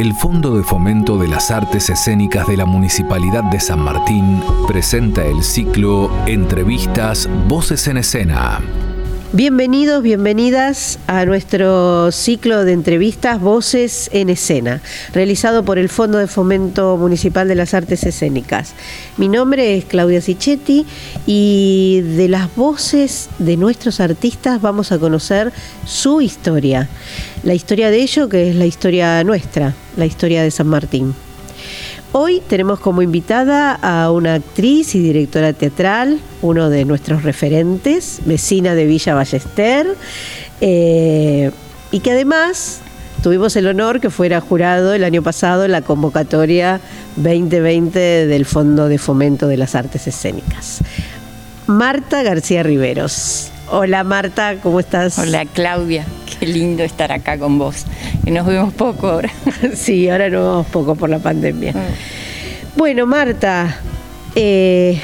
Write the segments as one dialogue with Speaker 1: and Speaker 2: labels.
Speaker 1: el Fondo de Fomento de las Artes Escénicas de la Municipalidad de San Martín presenta el ciclo Entrevistas Voces en Escena.
Speaker 2: Bienvenidos, bienvenidas a nuestro ciclo de entrevistas Voces en Escena, realizado por el Fondo de Fomento Municipal de las Artes Escénicas. Mi nombre es Claudia Sichetti y de las voces de nuestros artistas vamos a conocer su historia, la historia de ellos que es la historia nuestra, la historia de San Martín. Hoy tenemos como invitada a una actriz y directora teatral, uno de nuestros referentes, vecina de Villa Ballester, eh, y que además tuvimos el honor que fuera jurado el año pasado en la convocatoria 2020 del Fondo de Fomento de las Artes Escénicas. Marta García Riveros. Hola Marta, ¿cómo estás?
Speaker 3: Hola Claudia, qué lindo estar acá con vos. Que nos vemos poco ahora.
Speaker 2: sí, ahora nos vemos poco por la pandemia. Mm. Bueno, Marta, eh,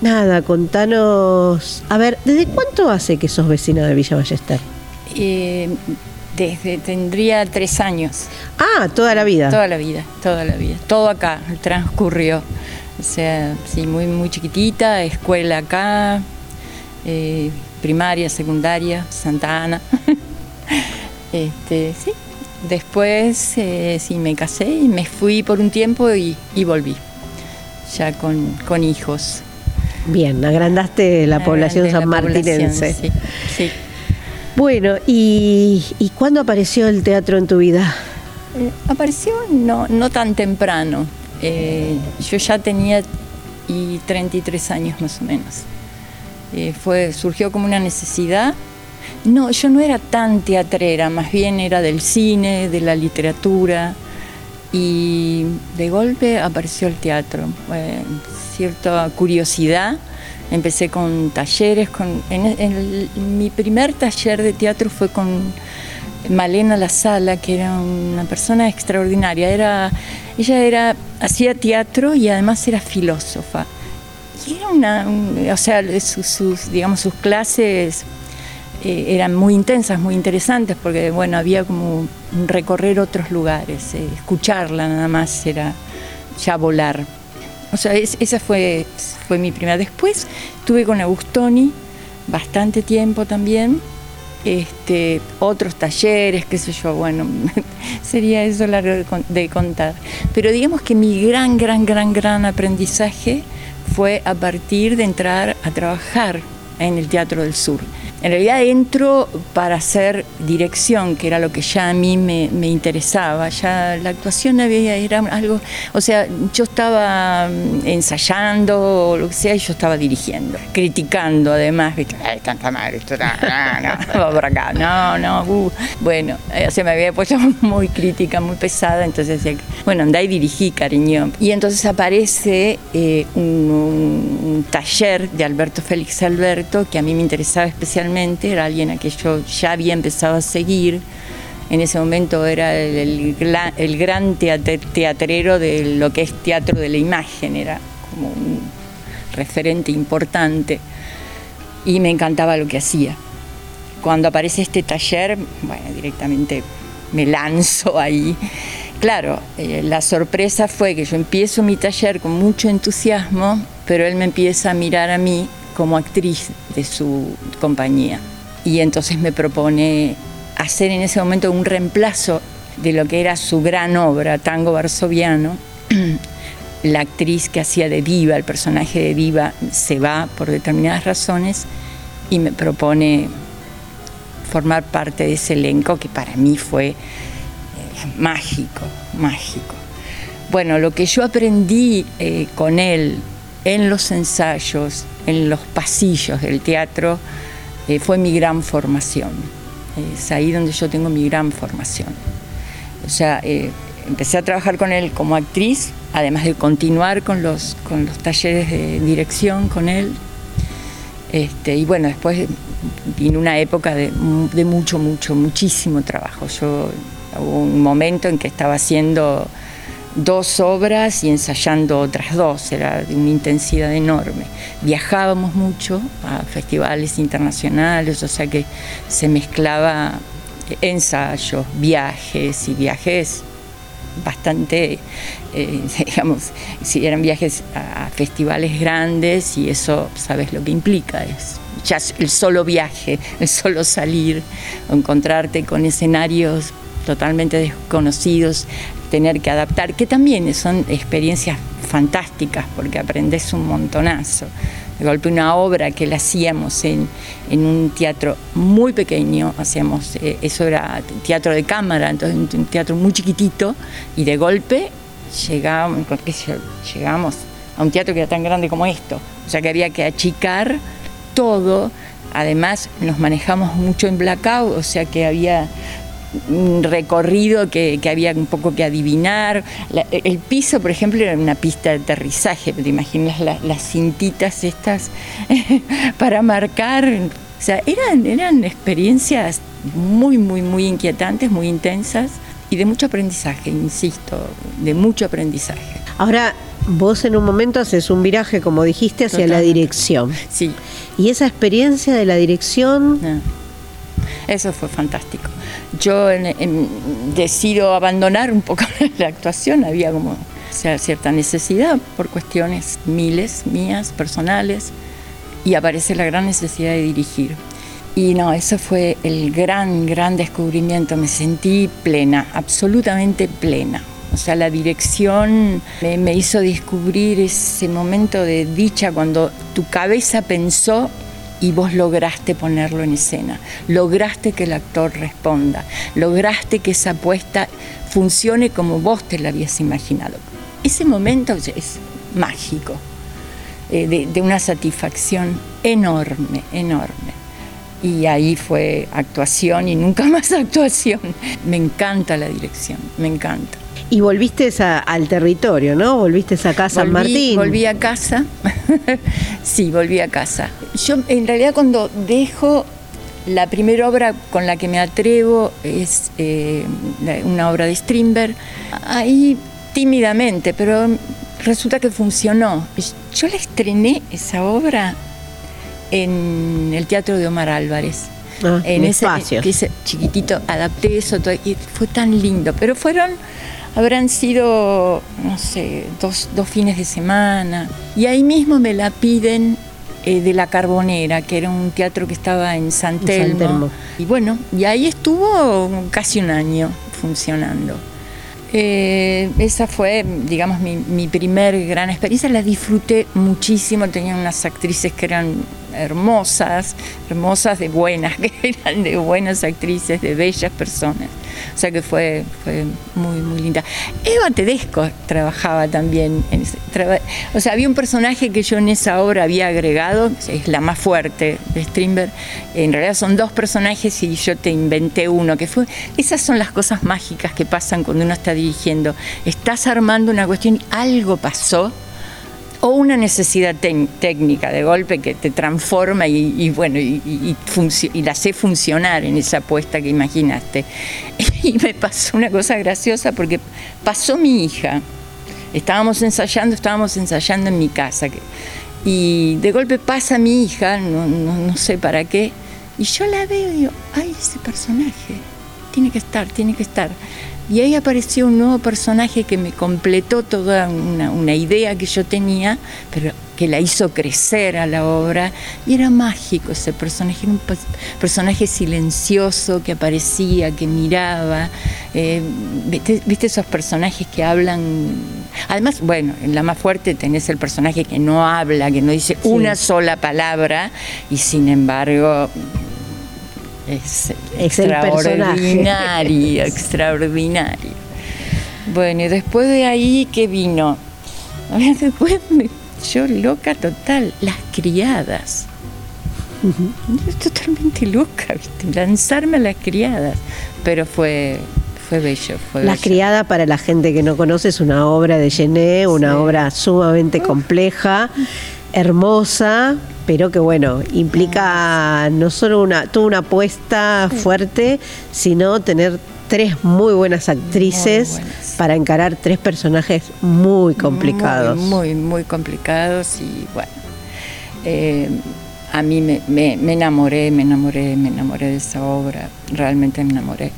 Speaker 2: nada, contanos. A ver, ¿desde cuánto hace que sos vecina de Villa Ballester?
Speaker 3: Eh, desde tendría tres años.
Speaker 2: Ah, toda la vida.
Speaker 3: Toda la vida, toda la vida. Todo acá transcurrió. O sea, sí, muy, muy chiquitita, escuela acá, eh, primaria, secundaria, Santa Ana. este, sí. Después eh, sí me casé y me fui por un tiempo y, volví, ya con, hijos.
Speaker 2: Bien, agrandaste la población sanmartinense. Sí, sí. Bueno, ¿y, cuándo apareció el teatro en tu vida?
Speaker 3: Eh, apareció no, no tan temprano. Eh, yo ya tenía y 33 años más o menos. Eh, fue, surgió como una necesidad. No, yo no era tan teatrera, más bien era del cine, de la literatura, y de golpe apareció el teatro. cierta curiosidad, empecé con talleres, con, mi primer taller de teatro fue con Malena La Sala, que era una persona extraordinaria. Era, ella era, hacía teatro y además era filósofa. Y era una, o sea, sus, digamos, sus clases eh, eran muy intensas, muy interesantes, porque bueno, había como recorrer otros lugares, eh, escucharla nada más era ya volar. O sea, esa fue, fue mi primera. Después tuve con Agustoni bastante tiempo también, este, otros talleres, qué sé yo, bueno, sería eso largo de contar. Pero digamos que mi gran, gran, gran, gran aprendizaje fue a partir de entrar a trabajar en el Teatro del Sur. En realidad entro para hacer dirección, que era lo que ya a mí me, interesaba. Ya la actuación había, era algo, o sea, yo estaba mm, ensayando o lo que sea y yo estaba dirigiendo, criticando además, ¿viste? Ay, tanta madre, esto no, no, no, por acá, no, no, uh. Bueno, eh, se me había puesto muy crítica, muy pesada, entonces decía, bueno, andá y dirigí, cariño. Y entonces aparece eh, un, un taller de Alberto Félix Alberto, que a mí me interesaba especialmente era alguien a quien yo ya había empezado a seguir. En ese momento era el, gran teatrero de lo que es teatro de la imagen, era como un referente importante y me encantaba lo que hacía. Cuando aparece este taller, bueno, directamente me lanzo ahí. Claro, eh, la sorpresa fue que yo empiezo mi taller con mucho entusiasmo, pero él me empieza a mirar a mí como actriz de su compañía. Y entonces me propone hacer en ese momento un reemplazo de lo que era su gran obra, Tango Varsoviano. La actriz que hacía de diva, el personaje de diva, se va por determinadas razones y me propone formar parte de ese elenco que para mí fue eh, mágico, mágico. Bueno, lo que yo aprendí eh, con él en los ensayos, en los pasillos del teatro, eh, fue mi gran formación. Es ahí donde yo tengo mi gran formación. O sea, eh, empecé a trabajar con él como actriz, además de continuar con los, con los talleres de dirección con él. Este, y bueno, después vino una época de, de mucho, mucho, muchísimo trabajo. Yo hubo un momento en que estaba haciendo dos obras y ensayando otras dos, era de una intensidad enorme. Viajábamos mucho a festivales internacionales, o sea que se mezclaba ensayos, viajes y viajes bastante, eh, digamos, si eran viajes a festivales grandes y eso, sabes lo que implica, es ya el solo viaje, el solo salir, encontrarte con escenarios totalmente desconocidos, tener que adaptar, que también son experiencias fantásticas porque aprendes un montonazo. De golpe una obra que la hacíamos en, un teatro muy pequeño, hacíamos, eh, eso era teatro de cámara, entonces un teatro muy chiquitito, y de golpe llegábamos a un teatro que era tan grande como esto, o sea que había que achicar todo, además nos manejamos mucho en blackout, o sea que había un recorrido que, había un poco que adivinar. el piso, por ejemplo, era una pista de aterrizaje, te imaginas las cintitas estas para marcar. O sea, eran, eran experiencias muy, muy, muy inquietantes, muy intensas y de mucho aprendizaje, insisto, de mucho aprendizaje.
Speaker 2: Ahora, vos en un momento haces un viraje, como dijiste, hacia la dirección.
Speaker 3: Sí.
Speaker 2: Y esa experiencia de la dirección...
Speaker 3: Ah. Eso fue fantástico. Yo decido abandonar un poco la actuación, había como cierta necesidad por cuestiones miles mías, personales, y aparece la gran necesidad de dirigir. Y no, eso fue el gran, gran descubrimiento. Me sentí plena, absolutamente plena. O sea, la dirección me, me, hizo descubrir ese momento de dicha cuando tu cabeza pensó y vos lograste ponerlo en escena, lograste que el actor responda, lograste que esa apuesta funcione como vos te la habías imaginado. Ese momento es mágico, eh, de, una satisfacción enorme, enorme. Y ahí fue actuación y nunca más actuación. Me encanta la dirección, me encanta.
Speaker 2: Y volviste al territorio, ¿no? Volviste a casa San Martín.
Speaker 3: Volví a casa. sí, volví a casa. Yo en realidad cuando dejo la primera obra con la que me atrevo es eh, una obra de Strindberg. Ahí tímidamente, pero resulta que funcionó. Yo la estrené esa obra en el Teatro de Omar Álvarez.
Speaker 2: Ah, en ese espacio.
Speaker 3: chiquitito, adapté eso y fue tan lindo. Pero fueron habrán sido, no sé, dos, fines de semana. Y ahí mismo me la piden eh, de La Carbonera, que era un teatro que estaba en San Telmo. Y bueno, y ahí estuvo casi un año funcionando. Eh, esa fue, digamos, mi, mi primer gran experiencia. La disfruté muchísimo. Tenía unas actrices que eran hermosas, hermosas de buenas, que eran de buenas actrices, de bellas personas. O sea que fue, fue muy, muy linda. Eva Tedesco trabajaba también. En o sea, había un personaje que yo en esa obra había agregado, es la más fuerte de Strindberg. En realidad son dos personajes y yo te inventé uno, que fue. Esas son las cosas mágicas que pasan cuando uno está dirigiendo. Estás armando una cuestión y algo pasó o una necesidad técnica de golpe que te transforma y, bueno, y, la hace funcionar en esa apuesta que imaginaste. Y me pasó una cosa graciosa porque pasó mi hija. Estábamos ensayando, estábamos ensayando en mi casa. Y de golpe pasa mi hija, no, no sé para qué, y yo la veo y digo, ay, ese personaje, tiene que estar, tiene que estar. Y ahí apareció un nuevo personaje que me completó toda una, idea que yo tenía, pero que la hizo crecer a la obra. Y era mágico ese personaje, era un personaje silencioso que aparecía, que miraba. Eh, ¿viste, esos personajes que hablan? Además, bueno, en la más fuerte tenés el personaje que no habla, que no dice una sola palabra y sin embargo es, extraordinario, extraordinario. Bueno, y después de ahí, ¿qué vino? Después yo loca total, las criadas. Totalmente loca, lanzarme a las criadas. Pero fue, fue bello. Fue
Speaker 2: la criada, para la gente que no conoce, es una obra de Gené, una obra sumamente compleja, hermosa, pero que bueno, implica no solo una, toda una apuesta fuerte, sino tener tres muy buenas actrices para encarar tres personajes muy complicados.
Speaker 3: Muy, muy, complicados y bueno. Eh, a mí me, me, enamoré, me enamoré, me enamoré de esa obra, realmente me enamoré.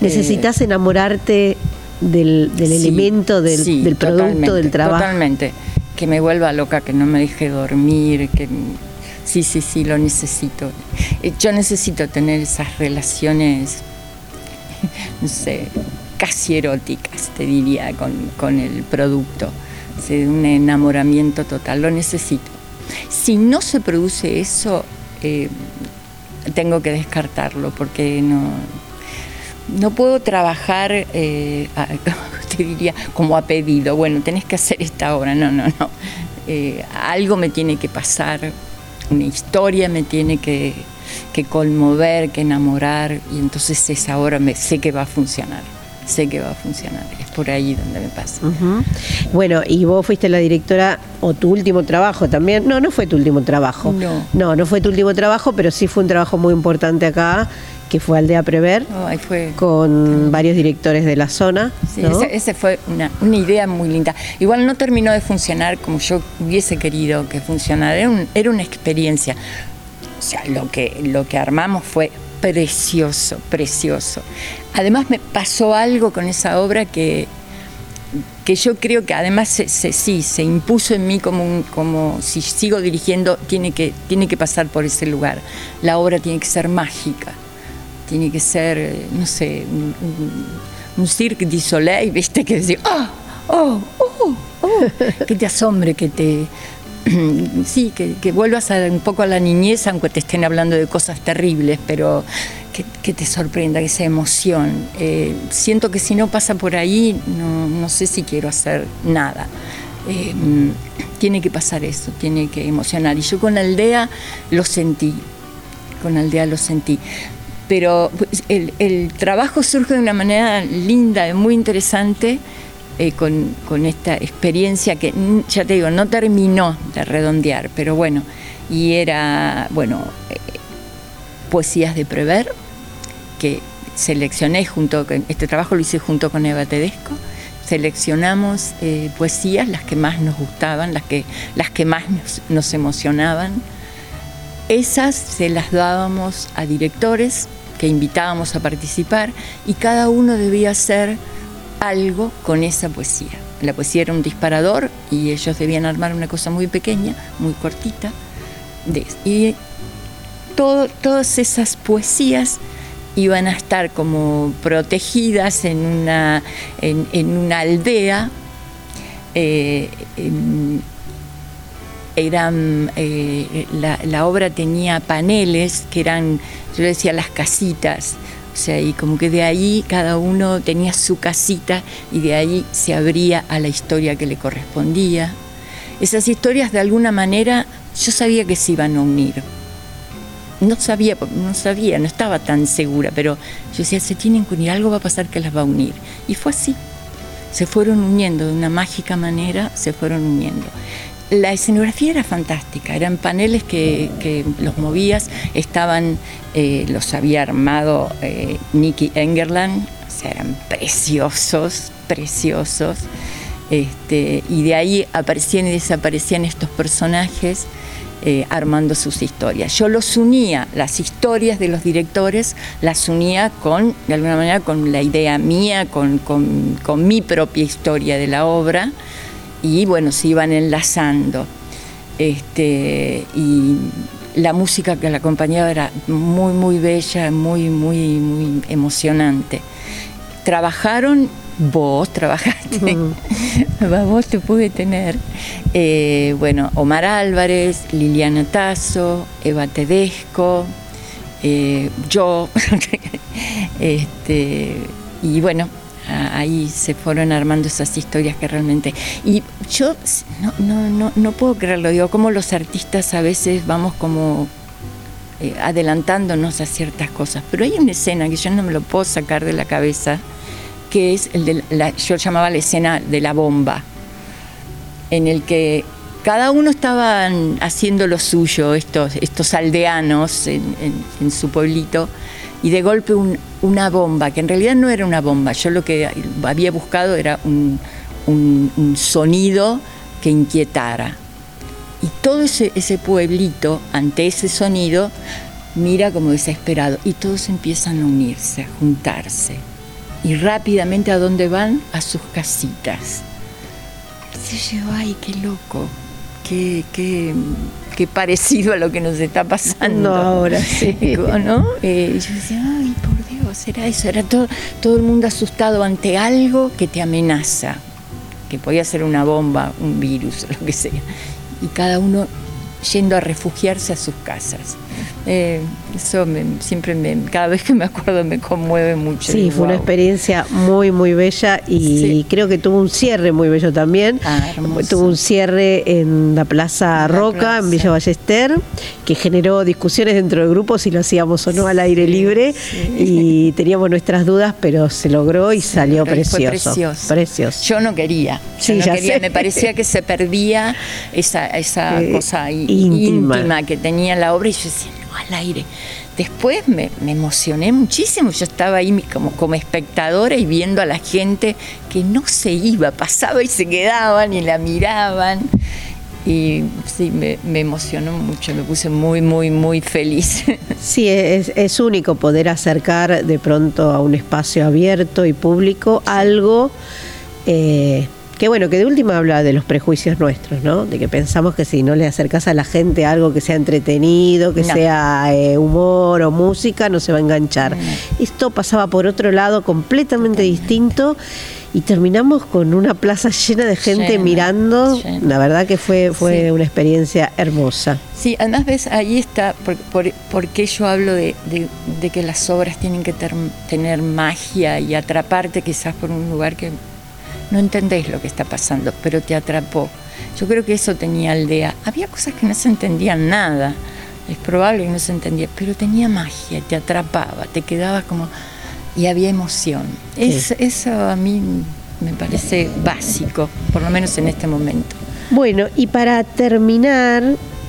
Speaker 2: ¿Necesitas enamorarte del, elemento, del, producto, del trabajo.
Speaker 3: Totalmente. Que me vuelva loca, que no me deje dormir, que sí, sí, sí, lo necesito. Yo necesito tener esas relaciones, no sé, casi eróticas, te diría, con, el producto. un enamoramiento total, lo necesito. Si no se produce eso, eh, tengo que descartarlo porque no, no puedo trabajar, eh, te diría, como a pedido. Bueno, tenés que hacer esta obra. No, no, no. Eh, algo me tiene que pasar, una historia me tiene que, conmover, que enamorar, y entonces esa obra me, sé que va a funcionar. Sé que va a funcionar, es por ahí donde me pasa.
Speaker 2: Bueno, y vos fuiste la directora, o tu último trabajo también. No, no fue tu último trabajo.
Speaker 3: No.
Speaker 2: No, no fue tu último trabajo, pero sí fue un trabajo muy importante acá que fue Aldea Prever, con varios directores de la zona.
Speaker 3: Sí, esa, fue una, idea muy linda. Igual no terminó de funcionar como yo hubiese querido que funcionara, era, una experiencia. O sea, lo que, lo que armamos fue precioso, precioso. Además me pasó algo con esa obra que, que yo creo que además se, sí, se impuso en mí como, como si sigo dirigiendo, tiene que, tiene que pasar por ese lugar. La obra tiene que ser mágica tiene que ser, eh, no sé, un, cirque du soleil, ¿viste? Que decir, ¡ah! ¡oh! ¡oh! ¡oh! que te asombre, que te. sí, que, vuelvas a, un poco a la niñez, aunque te estén hablando de cosas terribles, pero que, te sorprenda, que sea emoción. Eh, siento que si no pasa por ahí, no, sé si quiero hacer nada. Eh, tiene que pasar eso, tiene que emocionar. Y yo con Aldea lo sentí, con Aldea lo sentí pero pues, el, trabajo surge de una manera linda, muy interesante, eh, con, esta experiencia que, ya te digo, no terminó de redondear, pero bueno, y era, bueno, eh, poesías de Prever, que seleccioné junto con, este trabajo lo hice junto con Eva Tedesco, seleccionamos eh, poesías, las que más nos gustaban, las que, las que más nos emocionaban, esas se las dábamos a directores que invitábamos a participar y cada uno debía hacer algo con esa poesía. La poesía era un disparador y ellos debían armar una cosa muy pequeña, muy cortita. y todas esas poesías iban a estar como protegidas en una, en, una aldea. Eh, eran, eh, la, obra tenía paneles que eran, yo decía, las casitas. O sea, y como que de ahí cada uno tenía su casita y de ahí se abría a la historia que le correspondía. Esas historias de alguna manera yo sabía que se iban a unir. No sabía, no sabía, no estaba tan segura, pero yo decía, se tienen que unir, algo va a pasar que las va a unir. Y fue así. Se fueron uniendo de una mágica manera, se fueron uniendo. La escenografía era fantástica, eran paneles que, los movías, estaban, eh, los había armado eh, Nicky Engerland, o sea, eran preciosos, preciosos, este, y de ahí aparecían y desaparecían estos personajes eh, armando sus historias. Yo los unía, las historias de los directores, las unía con, de alguna manera, con la idea mía, con, con mi propia historia de la obra y bueno, se iban enlazando. Este, y la música que la acompañaba era muy, muy bella, muy, muy, muy emocionante. Trabajaron, vos trabajaste, vos te pude tener, eh, bueno, Omar Álvarez, Liliana Tazo, Eva Tedesco, eh, yo, este, y bueno, ahí se fueron armando esas historias que realmente... Y yo no, no, no, no puedo creerlo, digo, como los artistas a veces vamos como eh, adelantándonos a ciertas cosas, pero hay una escena que yo no me lo puedo sacar de la cabeza, que es el de la, yo llamaba la escena de la bomba, en el que cada uno estaba haciendo lo suyo, estos, estos aldeanos en, en su pueblito, y de golpe una bomba, que en realidad no era una bomba, yo lo que había buscado era un, sonido que inquietara. Y todo ese, ese pueblito, ante ese sonido, mira como desesperado y todos empiezan a unirse, a juntarse. y rápidamente a dónde van, a sus casitas. Yo, ay, qué loco, qué, qué, qué parecido a lo que nos está pasando.
Speaker 2: No, ahora sí.
Speaker 3: ¿no? Eh, yo decía, ay, por Dios, era eso, era todo, todo el mundo asustado ante algo que te amenaza, que podía ser una bomba, un virus, lo que sea. Y cada uno yendo a refugiarse a sus casas. Eh, eso siempre, me, cada vez que me acuerdo, me conmueve mucho.
Speaker 2: Sí, fue una experiencia muy, muy bella y creo que tuvo un cierre muy bello también.
Speaker 3: Ah,
Speaker 2: tuvo un cierre en la Plaza Roca, en Villa Ballester, que generó discusiones dentro del grupo si lo hacíamos o no al aire libre y teníamos nuestras dudas, pero se logró y salió precioso, precioso.
Speaker 3: Yo no quería, yo no quería. me parecía que se perdía esa, esa eh, cosa íntima. íntima que tenía la obra y yo decía, al aire. Después me, emocioné muchísimo, yo estaba ahí como, como espectadora y viendo a la gente que no se iba, pasaba y se quedaban y la miraban. Y sí, me, emocionó mucho, me puse muy, muy, muy feliz.
Speaker 2: Sí, es, es único poder acercar de pronto a un espacio abierto y público algo eh, que bueno, que de última habla de los prejuicios nuestros, ¿no? De que pensamos que si no le acercas a la gente algo que sea entretenido, que sea eh, humor o música, no se va a enganchar. Esto pasaba por otro lado completamente distinto y terminamos con una plaza llena de gente mirando. La verdad que fue, fue una experiencia hermosa.
Speaker 3: Sí, además ves, ahí está por, por, qué yo hablo de, de, que las obras tienen que tener magia y atraparte quizás por un lugar que no entendéis lo que está pasando, pero te atrapó. Yo creo que eso tenía Aldea. Había cosas que no se entendían nada, es probable que no se entendía, pero tenía magia, te atrapaba, te quedaba como... y había emoción. eso a mí me parece básico, por lo menos en este momento.
Speaker 2: Bueno, y para terminar,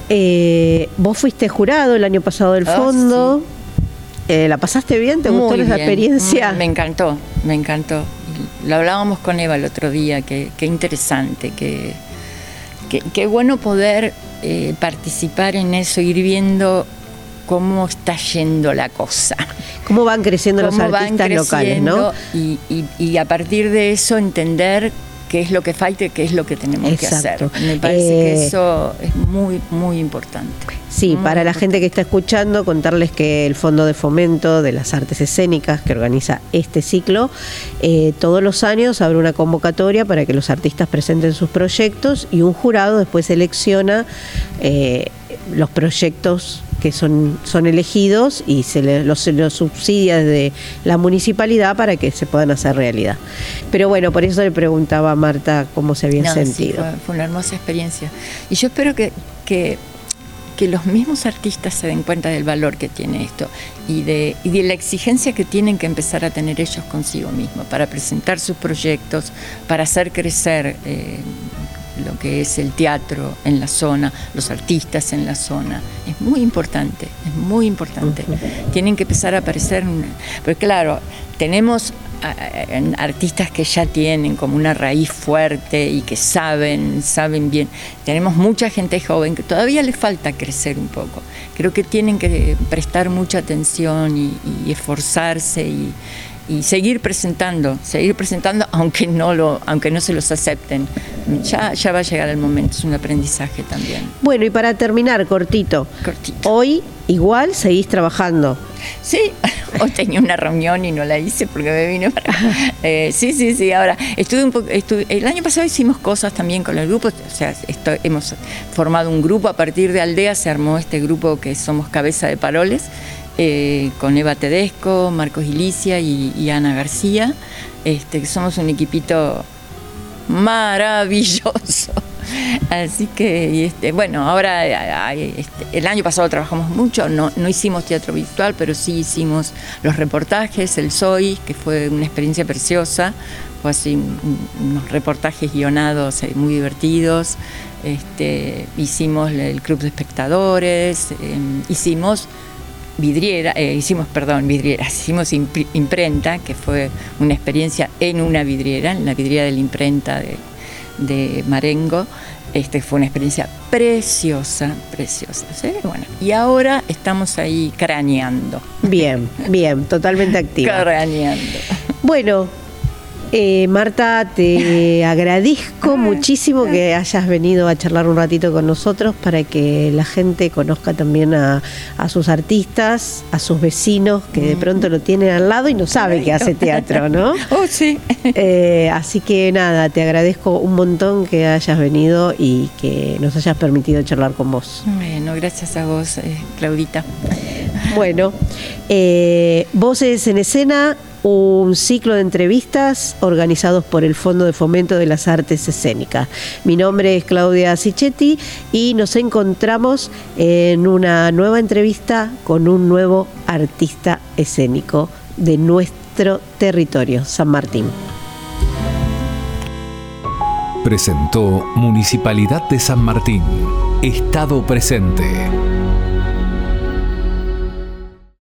Speaker 2: eh, vos fuiste jurado el año pasado del ah, fondo. Eh, ¿La pasaste bien? ¿Te gustó esa experiencia?
Speaker 3: Me encantó, me encantó lo hablábamos con Eva el otro día, qué interesante, qué que, bueno poder eh, participar en eso, ir viendo cómo está yendo la cosa.
Speaker 2: Cómo van creciendo los artistas locales, ¿no?
Speaker 3: Y, y, a partir de eso entender qué es lo que falta y qué es lo que tenemos que hacer. Me parece que eh, eso es muy, muy importante.
Speaker 2: Sí, para la gente que está escuchando, contarles que el Fondo de Fomento de las Artes Escénicas, que organiza este ciclo, eh, todos los años abre una convocatoria para que los artistas presenten sus proyectos y un jurado después selecciona eh, los proyectos que son, son elegidos y se los, subsidia desde la municipalidad para que se puedan hacer realidad. Pero bueno, por eso le preguntaba a Marta cómo se había sentido.
Speaker 3: fue, una hermosa experiencia. Y yo espero que, que, los mismos artistas se den cuenta del valor que tiene esto y de, y de la exigencia que tienen que empezar a tener ellos consigo mismos para presentar sus proyectos, para hacer crecer. Eh, que es el teatro en la zona, los artistas en la zona. Es muy importante, es muy importante. Tienen que empezar a aparecer, porque claro, tenemos artistas que ya tienen como una raíz fuerte y que saben, saben bien. Tenemos mucha gente joven que todavía le falta crecer un poco. Creo que tienen que prestar mucha atención y esforzarse y, y seguir presentando, seguir presentando aunque no lo, aunque no se los acepten. Ya, ya va a llegar el momento, es un aprendizaje también.
Speaker 2: Bueno, y para terminar, cortito.
Speaker 3: Cortito.
Speaker 2: Hoy igual seguís trabajando.
Speaker 3: Sí, hoy tenía una reunión y no la hice porque me vine para. Eh, sí, sí, sí. Ahora, estuve un poco. el año pasado hicimos cosas también con el grupo. O sea, hemos formado un grupo. A partir de Aldea se armó este grupo que somos Cabeza de Paroles eh, con Eva Tedesco, Marcos Ilicia y, Ana García, este, somos un equipito maravilloso. Así que, este, bueno, ahora este, el año pasado trabajamos mucho, no, no hicimos teatro virtual, pero sí hicimos los reportajes, el SOI, que fue una experiencia preciosa, fue así unos reportajes guionados eh, muy divertidos, este, hicimos el club de espectadores, em, hicimos vidriera, eh, hicimos, perdón, vidrieras, hicimos imprenta, que fue una experiencia en una vidriera, en la vidriera de la imprenta de, Marengo. Este fue una experiencia preciosa, preciosa. Bueno, y ahora estamos ahí craneando.
Speaker 2: Bien, bien, totalmente activa.
Speaker 3: Craneando.
Speaker 2: Bueno, eh, Marta, te agradezco muchísimo que hayas venido a charlar un ratito con nosotros para que la gente conozca también a, sus artistas, a sus vecinos que de pronto lo tienen al lado y no sabe que hace teatro, ¿no?
Speaker 3: Oh, sí.
Speaker 2: Eh, así que nada, te agradezco un montón que hayas venido y que nos hayas permitido charlar con vos.
Speaker 3: Bueno, gracias a vos, eh, Claudita.
Speaker 2: Bueno, voces en escena un ciclo de entrevistas organizados por el Fondo de Fomento de las Artes Escénicas. Mi nombre es Claudia Sichetti y nos encontramos en una nueva entrevista con un nuevo artista escénico de nuestro territorio, San Martín.
Speaker 1: Presentó Municipalidad de San Martín. Estado presente.